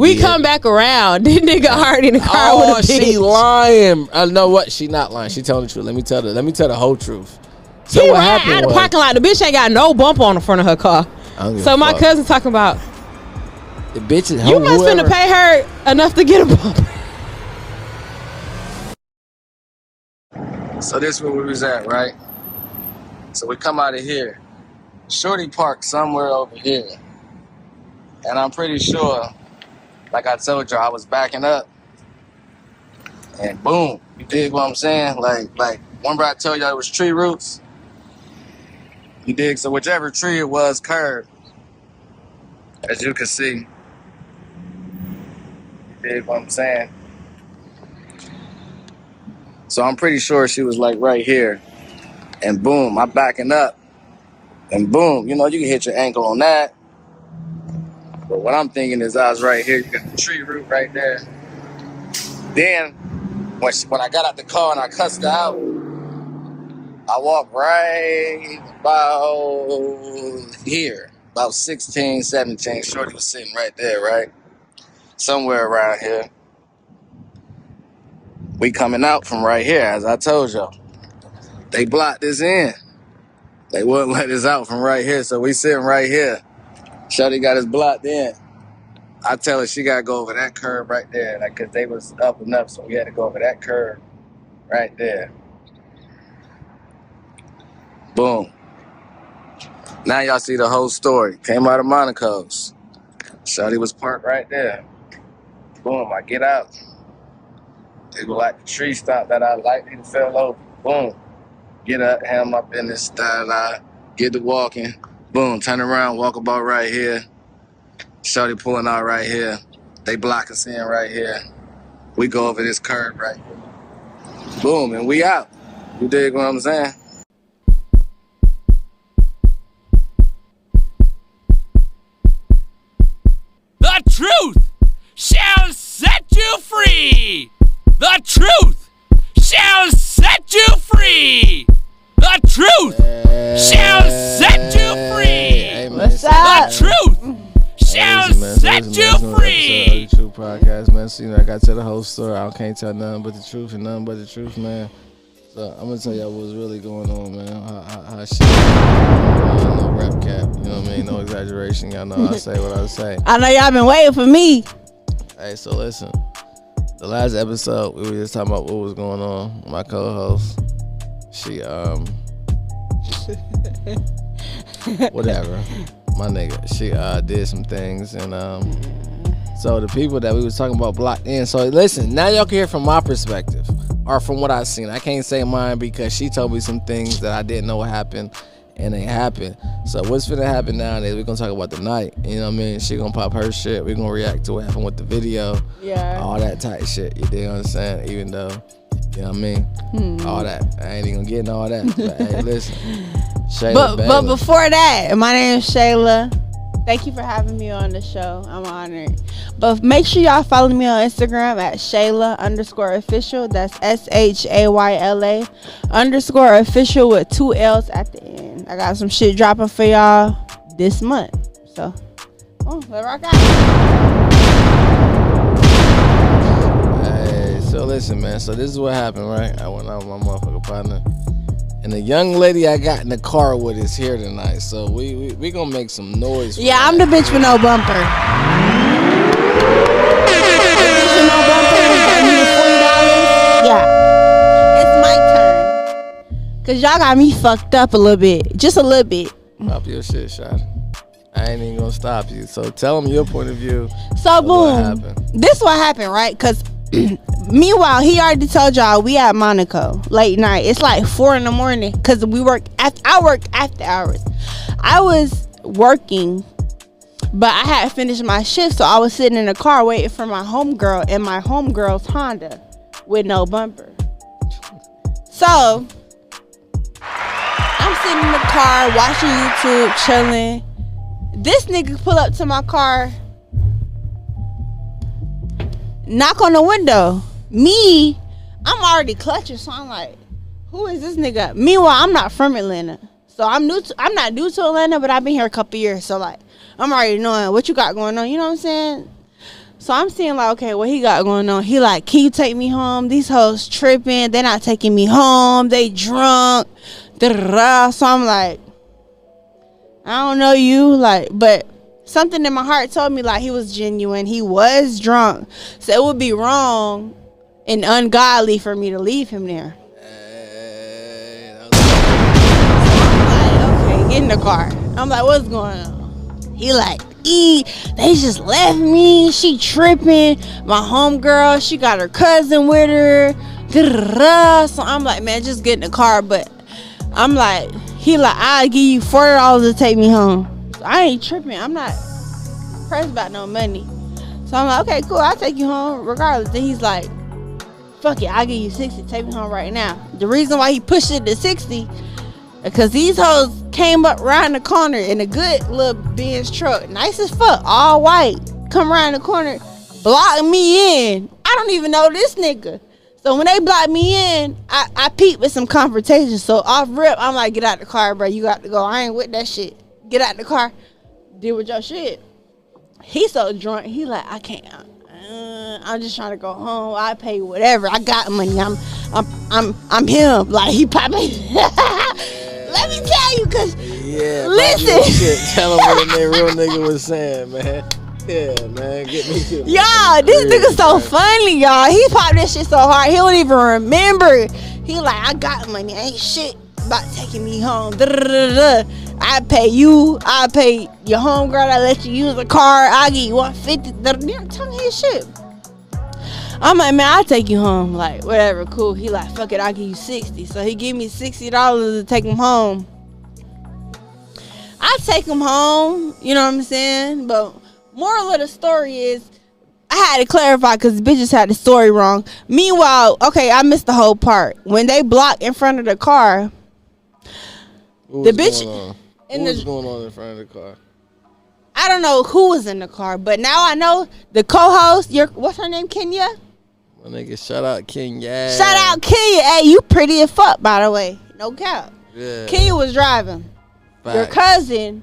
We Yeah. come back around. This nigga already in the car Oh, with a bitch. she lying. Uh, I know what she not lying. She telling the truth. Let me tell her. Let me tell the whole truth. So He what ran happened out of the parking lot. The bitch ain't got no bump on the front of her car. I don't give So my fuck. cousin talking about the bitch is you must whoever, finna pay her enough to get a bump. So this where we was at, right? So we come out of here. Shorty parked somewhere over here. And I'm pretty sure, like I told you, I was backing up. And boom, you dig what I'm saying? Like, like, remember I told you it was tree roots? You dig? So whichever tree it was curved, as you can see. You dig what I'm saying? So I'm pretty sure she was like right here. And boom, I'm backing up. And boom, you know, you can hit your ankle on that. But what I'm thinking is I was right here. You got the tree root right there. Then when, she, when I got out the car and I cussed out, I walked right about here, about 16, 17. Shorty was sitting right there, right? Somewhere around here. We coming out from right here, as I told y'all. They blocked this in. They wouldn't let us out from right here, so we sitting right here. Shorty got us blocked in. I tell her she gotta go over that curb right there, like, cause they was up and up, so we had to go over that curb right there. Boom. Now y'all see the whole story. Came out of Monaco's. Shorty was parked right there. Boom, I get out. They were like the tree stop that I lightly fell over. Boom. Get up, ham up in this style, I get to walking. Boom, turn around, walk about right here. Shorty pulling out right here. They block us in right here. We go over this curb right here. Boom, and we out. You dig what I'm saying? The truth shall set you free. The truth shall set you free. The truth shall set you free. Hey, man, What's up? The truth shall Listen, man, set listen, you man, free. episode of the True Podcast, man. So, you know, I got to tell the whole story. I can't tell nothing but the truth and nothing but the truth, man. So I'm gonna tell y'all what's really going on, man. How, how, how shit. Uh, no rap cap, you know what I mean? No exaggeration. Y'all know I say what I say. I know y'all been waiting for me. Hey, so listen. The last episode, we were just talking about what was going on. My co-host, she um, whatever, my nigga, she uh did some things, and um, so the people that we was talking about blocked in. So listen, now y'all can hear from my perspective, or from what I seen. I can't say mine because she told me some things that I didn't know happened. And they happened. So what's gonna happen now is we're gonna talk about the night. You know what I mean? She gonna pop her shit. We're gonna react to what happened with the video Yeah. all that type shit. You dig what I'm saying? Even though, you know what I mean? Hmm. All that. I ain't even gonna get into all that. But hey, listen. Shayla But but before that, my name is Shayla. Thank you for having me on the show. I'm honored. But make sure y'all follow me on Instagram at Shayla underscore official. That's S H A Y L A underscore official with two L's at the end. I got some shit dropping for y'all this month. So, oh, let rock out. Hey, so listen, man. So this is what happened, right? I went out with my motherfucking partner. And the young lady I got in the car with is here tonight. So we we, we gonna make some noise. Yeah, I'm the bitch with no bumper. Bitch with no bumper. Got me $40. Yeah. It's my turn. Cause y'all got me fucked up a little bit. Just a little bit. Pop your shit, shot. I ain't even gonna stop you. So tell them your point of view. So what boom. happened. This what happened, right? Cause meanwhile, he already told y'all we at Monaco late night. It's like four in the morning. Cause we work after I work after hours. I was working, but I had finished my shift, so I was sitting in the car waiting for my homegirl in my homegirl's Honda with no bumper. So I'm sitting in the car watching YouTube, chilling. This nigga pull up to my car, knock on the window. Me, I'm already clutching, so I'm like, who is this nigga? Meanwhile, I'm not from Atlanta. So I'm new to I'm not new to Atlanta, but I've been here a couple years. So like I'm already knowing what you got going on, you know what I'm saying? So I'm seeing like, okay, what he got going on? He like, can you take me home? These hoes tripping. They're not taking me home. They drunk. Da-da-da. So I'm like, I don't know you, like, but something in my heart told me like he was genuine. He was drunk, so it would be wrong and ungodly for me to leave him there. Okay, get in the car. I'm like, what's going on? He like, E, they just left me. She tripping. My homegirl, she got her cousin with her. So I'm like, man, just get in the car. But I'm like, he like, I'll give you forty dollars to take me home. I ain't tripping. I'm not pressed about no money. So I'm like, okay, cool, I'll take you home regardless. Then he's like, fuck it, I'll give you 60, take me home right now. The reason why he pushed it to 60, because these hoes came up around the corner in a good little Benz truck, nice as fuck, all white, come around the corner, block me in. I don't even know this nigga. So when they block me in, I, I peep with some confrontation. So off rip, I'm like, get out the car, bro. You got to go. I ain't with that shit. Get out the car. Deal with your shit. He so drunk. He like, I can't. Uh, I'm just trying to go home. I pay whatever. I got money. I'm, I'm, I'm, I'm him. Like he popping. Let me tell you, cause Yeah, Listen. Shit, tell him what nigga- real nigga was saying, man. Yeah, man, get me to y'all, this nigga so funny, y'all. He popped this shit so hard, he don't even remember. He like, I got money. Ain't shit about taking me home. Da-da-da-da. I pay you. I pay your homegirl. I let you use a car. I give you 150. Da-da-da. Tell his shit. I'm like, man, I'll take you home. Like, whatever, cool. He like, fuck it, I'll give you 60. So he give me $60 to take him home. I take him home, you know what I'm saying? But moral of the story is I had to clarify because the bitches had the story wrong. Meanwhile, okay, I missed the whole part. When they block in front of the car, What The bitch? In what the- was going on in front of the car? I don't know who was in the car, but now I know the co-host. Your what's her name? Kenya. My nigga, shout out Kenya. Shout out Kenya. Hey, you pretty as fuck, by the way. No cap. Yeah. Kenya was driving. Your cousin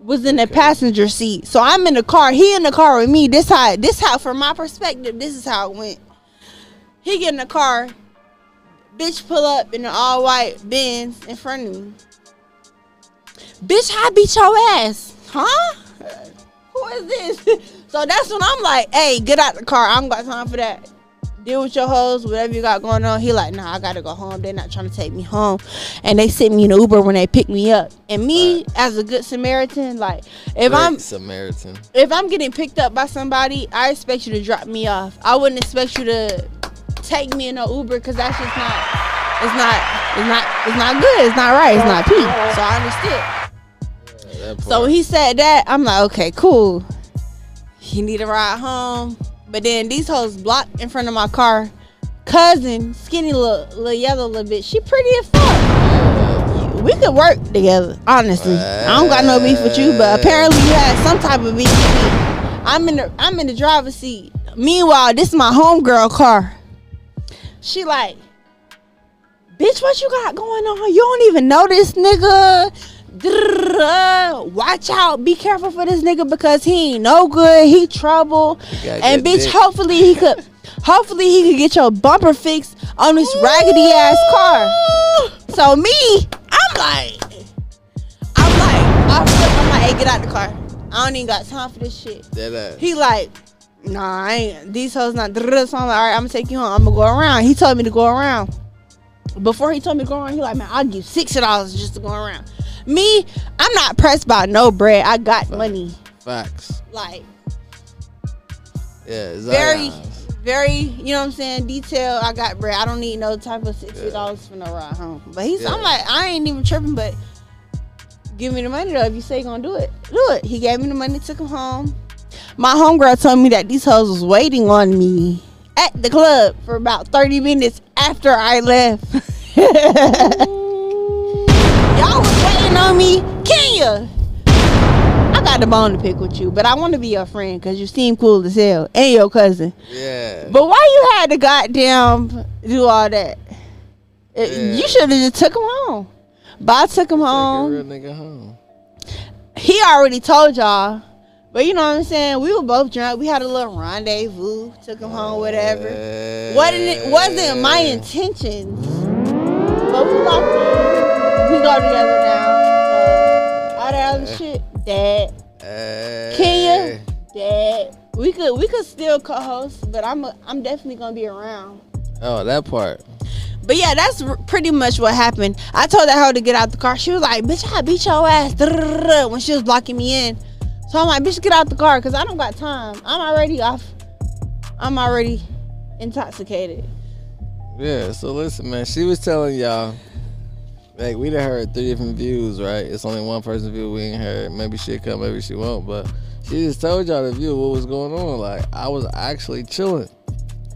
was in the Okay. passenger seat. So I'm in the car. He in the car with me. This how this how from my perspective, this is how it went. He get in the car. Bitch pull up in an all white Benz in front of me. Bitch, I beat your ass. Huh? Who is this? so that's when I'm like, hey, get out the car. I don't got time for that. Deal with your hoes, whatever you got going on. He like, nah, I gotta go home. They're not trying to take me home. And they sent me in an Uber when they picked me up. And me, as a good Samaritan, like if Great I'm Samaritan. if I'm getting picked up by somebody, I expect you to drop me off. I wouldn't expect you to take me in an Uber because that's just not. It's not. It's not. It's not good. It's not right. It's not peace. So I understood. So when he said that, I'm like, okay, cool. He need a ride home. But then these hoes blocked in front of my car. Cousin, skinny little, little yellow little bitch. She pretty as fuck. We could work together, honestly. I don't got no beef with you, but apparently you had some type of beef with me. I'm in the I'm in the driver's seat. Meanwhile, this is my homegirl car. She like, bitch, what you got going on? You don't even know this nigga. Watch out. Be careful for this nigga because he ain't no good. He trouble. And bitch, dick. hopefully he could hopefully he could get your bumper fixed on this raggedy ass car. So me, I'm like I'm like, I flip, I'm like, hey, get out the car. I don't even got time for this shit. He like, nah, I ain't. These hoes not. So I'm like, all right, I'm gonna take you home. I'm gonna go around. He told me to go around. Before he told me to go around, he like, man, I'll give sixty dollars just to go around. Me, I'm not pressed by no bread. I got money. Facts. Like Yeah, very, very. You know what I'm saying? Detail. I got bread. I don't need no type of sixty dollars for no ride home. But he's. I'm like, I ain't even tripping. But give me the money though. If you say you gonna do it, do it. He gave me the money, took him home. My homegirl told me that these hoes was waiting on me at the club for about 30 minutes after I left. Y'all was waiting on me. Kenya. I got the bone to pick with you, but I want to be your friend because you seem cool as hell and your cousin. Yeah. But why you had to goddamn do all that? Uh, Yeah. You should have just took him home. But I took him Take home home. he already told y'all But you know what I'm saying? We were both drunk. We had a little rendezvous, took him home, whatever. Wasn't it wasn't my intentions. But we locked in. We go together now. So all that other shit, dad. Eh. Kenya, dad. We could we could still co-host, but I'm a, I'm definitely gonna be around. Oh, that part. But yeah, that's r- pretty much what happened. I told that hoe to get out the car. She was like, "Bitch, I beat your ass." When she was blocking me in, so I'm like, "Bitch, get out the car," because I don't got time. I'm already off. I'm already intoxicated. Yeah, so listen, man. She was telling y'all, like, we done heard three different views, right? It's only one person's view we ain't heard. Maybe she'll come, maybe she won't. But she just told y'all the view what was going on. Like, I was actually chilling.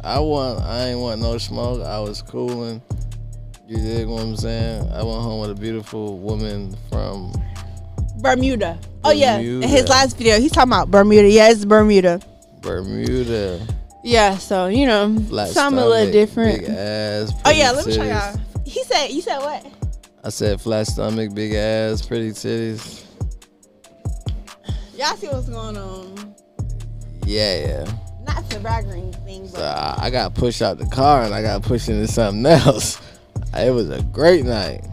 I want, I ain't want no smoke. I was cooling. You dig what I'm saying? I went home with a beautiful woman from Bermuda. Oh yeah, in his last video, he's talking about Bermuda. Yeah, it's Bermuda. Bermuda. Yeah, so you know, Flat something a little different. Big ass. Oh yeah, let me show y'all. He said, you said what? I said flat stomach, big ass, pretty titties. Y'all see what's going on? Yeah. yeah. Not to brag or anything, So but I, I got pushed out the car and I got pushed into something else. It was a great night.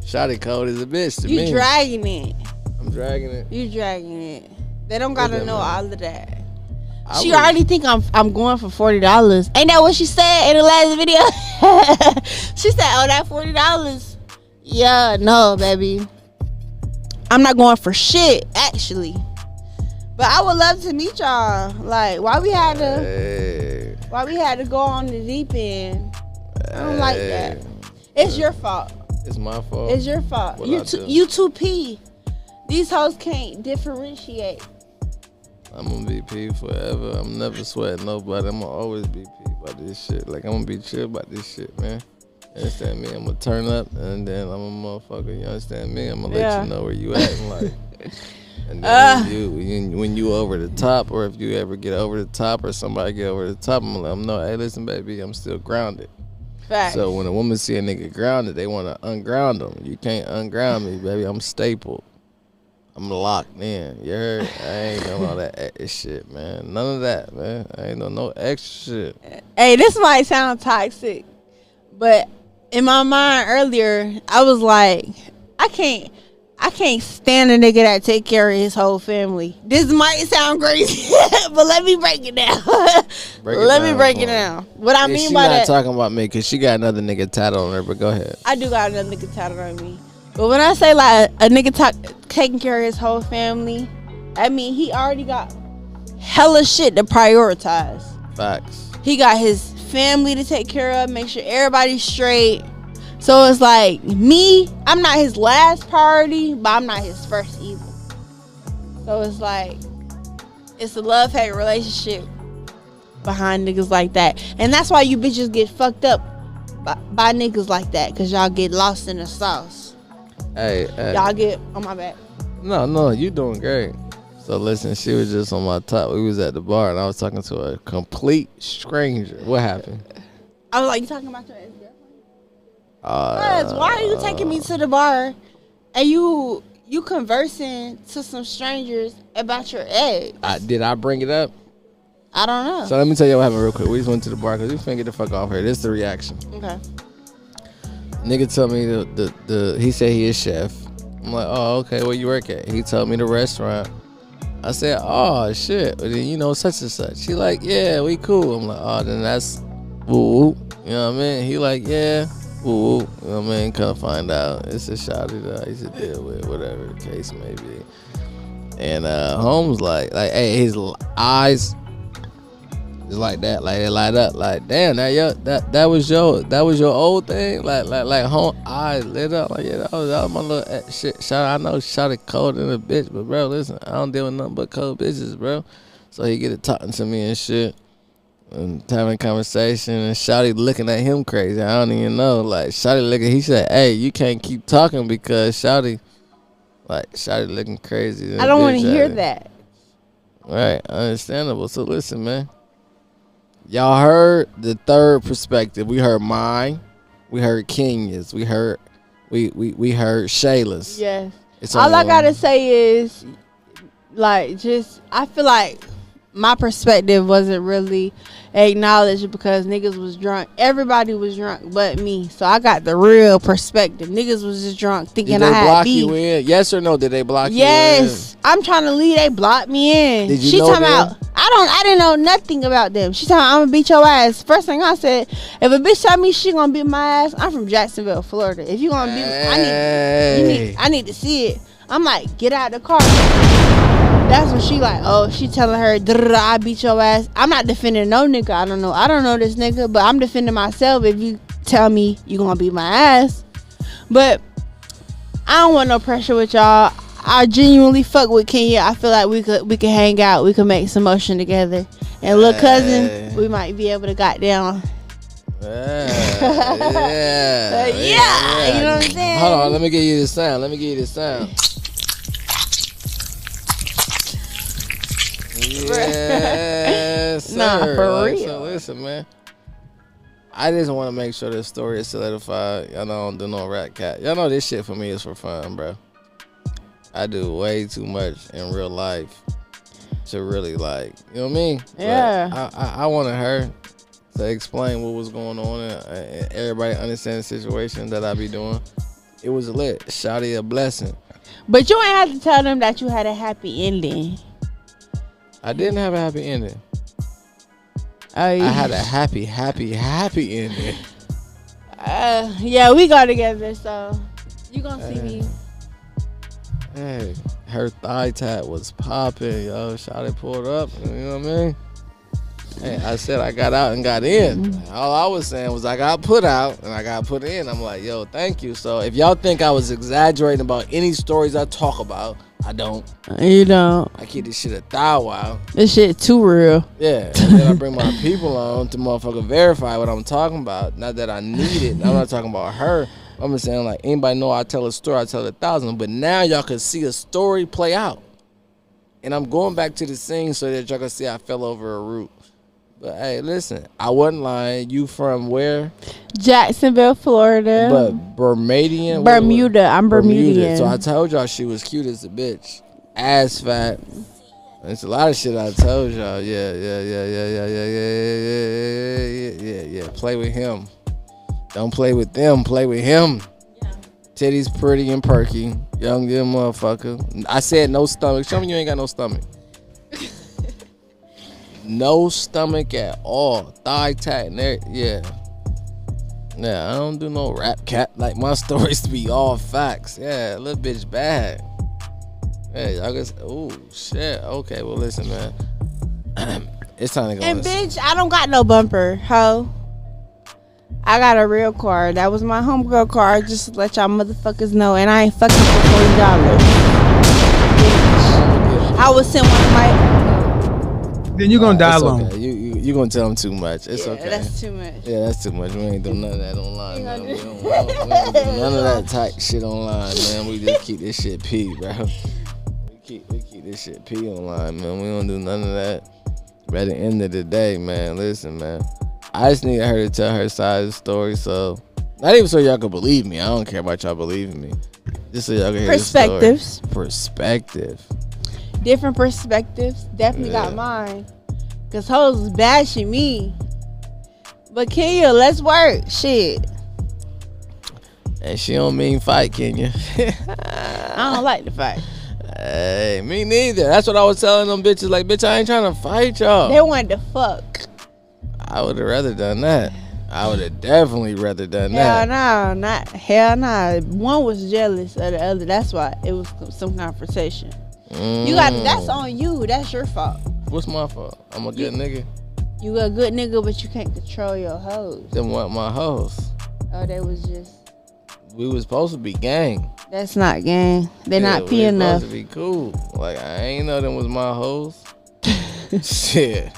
Shotty cold as a bitch to you me. You dragging it. I'm dragging it. You dragging it. They don't gotta know all of that. I she was- already think I'm I'm going for forty dollars. Ain't that what she said in the last video? she said, "Oh, that forty dollars." Yeah, no, baby. I'm not going for shit, actually. But I would love to meet y'all. Like, why we had to Hey, why we had to go on the deep end? I don't like that. hey, It's your fault. It's my fault. It's your fault. What You do? you two P. These hoes can't differentiate. I'm gonna be P forever. I'm never sweating nobody. I'm gonna always be P about this shit. Like I'm gonna be chill about this shit, man. You understand me? I'm gonna turn up and then I'm a motherfucker. You understand me? I'm gonna let you know where you at in life. And then Ah. when, you, when, when you over the top, or if you ever get over the top, or somebody get over the top, I'm gonna let them know, hey, listen, baby, I'm still grounded. Facts. So when a woman see a nigga grounded, they want to unground them. You can't unground me, baby. I'm stapled. I'm locked in. You heard? I ain't doing all that extra shit, man. None of that, man. I ain't doing no extra shit. Hey, this might sound toxic, but in my mind earlier, I was like, I can't, I can't stand a nigga that take care of his whole family. This might sound crazy, but let me break it down. Break it let me break it down. What I Yeah, mean by that? she not talking about me because she got another nigga tatted on her. But go ahead. I do got another nigga tatted on me. But when I say like a nigga ta- taking care of his whole family, I mean he already got hella shit to prioritize. Facts. He got his family to take care of, make sure everybody's straight. So it's like me, I'm not his last priority, but I'm not his first either. So it's like it's a love hate relationship behind niggas like that. And that's why you bitches get fucked up by, by niggas like that, cause y'all get lost in the sauce. Hey, hey. Y'all get on my back. No, no, you doing great. So listen, she was just on my top. We was at the bar and I was talking to a complete stranger. What happened? I was like, you talking about your ex girlfriend? Uh, why are you taking me to the bar and you you conversing to some strangers about your ex? I, did I bring it up? I don't know. So let me tell you what happened real quick. We just went to the bar because we finna get the fuck off here. This is the reaction. okay. Nigga told me the, the the he said he is chef. I'm like, oh okay, where you work at? He told me the restaurant. I said, oh shit, but then you know such and such. He like, yeah, we cool. I'm like, oh then that's woo. You know what I mean? He like, yeah, woo. You know what I mean? Come find out, it's a shawty that I used to deal with, whatever the case may be. And uh Holmes like, like, hey, his eyes just like that, like it light up, like damn, that your that that was your that was your old thing, like like like home eyes lit up, like yeah, that was, that was my little eh, shit. Shout I know shot it cold in a bitch, but bro, listen, I don't deal with nothing but cold bitches, bro. So he get it talking to me and shit, and having a conversation, and Shotty looking at him crazy. I don't even know, like Shotty looking. He said, "Hey, you can't keep talking because Shotty, like Shotty looking crazy." I don't want to hear that. Right, understandable. So listen, man. Y'all heard the third perspective. We heard mine. We heard Kenya's. We heard we we, we heard Shayla's. Yes. It's All I gotta say is, like just I feel like my perspective wasn't really acknowledged because niggas was drunk. Everybody was drunk but me. So I got the real perspective. Niggas was just drunk thinking Did they I had block beef. you in? Yes or no? Did they block you in? Yes, I'm trying to leave. They blocked me in. Did you she know talking them? about I don't. I didn't know nothing about them. She talking. I'm gonna beat your ass. First thing I said, if a bitch tell me she gonna beat my ass, I'm from Jacksonville, Florida. If you gonna beat, I need, you need, I need to see it. I'm like, get out the car. That's when she like, oh, she telling her, I beat your ass. I'm not defending no nigga. I don't know. I don't know this nigga, but I'm defending myself. If you tell me you gonna beat my ass, but I don't want no pressure with y'all. I genuinely fuck with Kenya. I feel like we could we could hang out. We could make some motion together. And little Hey. cousin, we might be able to got down. Yeah, yeah, yeah, you know what I'm saying? Hold on, let me give you the sound. Let me give you the sound. Yes, sir. Nah, for Like, real. So listen, man. I just want to make sure this story is solidified. Y'all know I don't do no rat cat. Y'all know this shit for me is for fun, bro. I do way too much in real life to really like, you know what I mean? Yeah. I, I, I wanted her to explain what was going on and, and everybody understand the situation that I be doing. It was lit. Shouty a blessing. But you ain't have to tell them that you had a happy ending. I didn't have a happy ending. Oh, I had a happy, happy, happy ending. Uh, yeah, we got together, so you gonna see me. Hey, her thigh tat was popping, yo. Shotty pulled up, you know what I mean? Hey, I said I got out and got in. All I was saying was I got put out and I got put in. I'm like, yo, thank you. So if y'all think I was exaggerating about any stories I talk about, I don't. You don't. I keep this shit a thou wow. This shit too real. Yeah. And then I bring my people on to motherfucker verify what I'm talking about. Not that I need it. I'm not talking about her. I'm just saying like anybody know I tell a story, I tell a thousand. But now y'all can see a story play out. And I'm going back to the scene so that y'all can see I fell over a root. But hey, listen, I wasn't lying. You from where? Jacksonville, Florida. But Bermudian? Bermuda. I'm Bermudian. So I told y'all she was cute as a bitch. Ass fat. It's a lot of shit I told y'all. Yeah, yeah, yeah, yeah, yeah, yeah, yeah, yeah, yeah, yeah, yeah, yeah. Play with him. Don't play with them. Play with him. Titty's pretty and perky. Young young motherfucker. I said no stomach. Show me you ain't got no stomach. No stomach at all. Thigh and every- yeah. Yeah, I don't do no rap cat. Like my stories to be all facts. Yeah, little bitch bad. Hey, y'all guess. Oh shit. Okay, well listen, man. it's time to go. And bitch, I don't got no bumper, ho. I got a real car. That was my homegirl car. Just to let y'all motherfuckers know. And I ain't fucking for forty dollars. I was sent one of my. Then you're gonna die It's alone. okay. You you you gonna tell them too much. It's Yeah, okay. That's too much. yeah, that's too much. We ain't doing none of that online. Man. We do- don't, we don't- we don't do none of that tight shit online, man. We just keep this shit P, bro. We keep we keep this shit P online, man. We don't do none of that. But at the end of the day, man, listen, man. I just need her to tell her side of the story, so not even so y'all can believe me. I don't care about y'all believing me. Just so y'all can hear the story. Perspectives. Perspective. Different perspectives. Definitely got mine. Cause hoes is bashing me. But Kenya, let's work. Shit. And she don't mean fight, you? I don't like the fight. Hey, me neither. That's what I was telling them bitches. Like, bitch, I ain't trying to fight y'all. They wanted to fuck. I would have rather done that. I would have definitely rather done Hell that. no, no, not hell no. One was jealous of the other. That's why it was some confrontation. You got that's Mm. on you. That's your fault. What's my fault? I'm a good nigga. You a good nigga, but you can't control your hoes. Then what? my hoes. Oh, they was just. We was supposed to be gang. That's not gang. They're Yeah, not P enough. Supposed to be cool. Like I ain't know them was my hoes. Shit.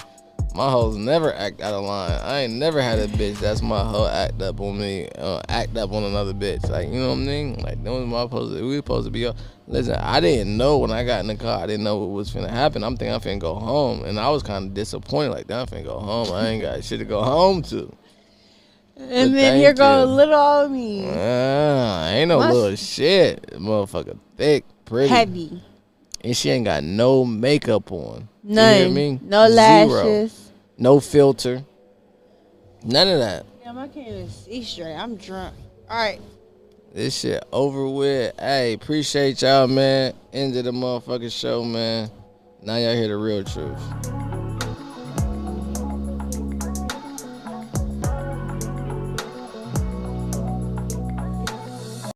My hoes never act out of line. I ain't never had a bitch that's my hoe act up on me, uh, act up on another bitch. Like you know what I mean? Like that was my supposed to. We supposed to be. uh, Listen, I didn't know when I got in the car. I didn't know what was finna happen. I'm thinking I'm finna go home, and I was kind of disappointed. Like, damn, I'm finna go home. I ain't got shit to go home to. And But then here go little old me. Ah, ain't no little shit, motherfucker. Thick, pretty. Heavy. and she ain't got no makeup on. You None. hear me? No Zero. lashes. No filter. None of that. Damn, I can't even see straight. I'm drunk. All right. This shit over with. Hey, appreciate y'all, man. End of the motherfucking show, man. Now y'all hear the real truth.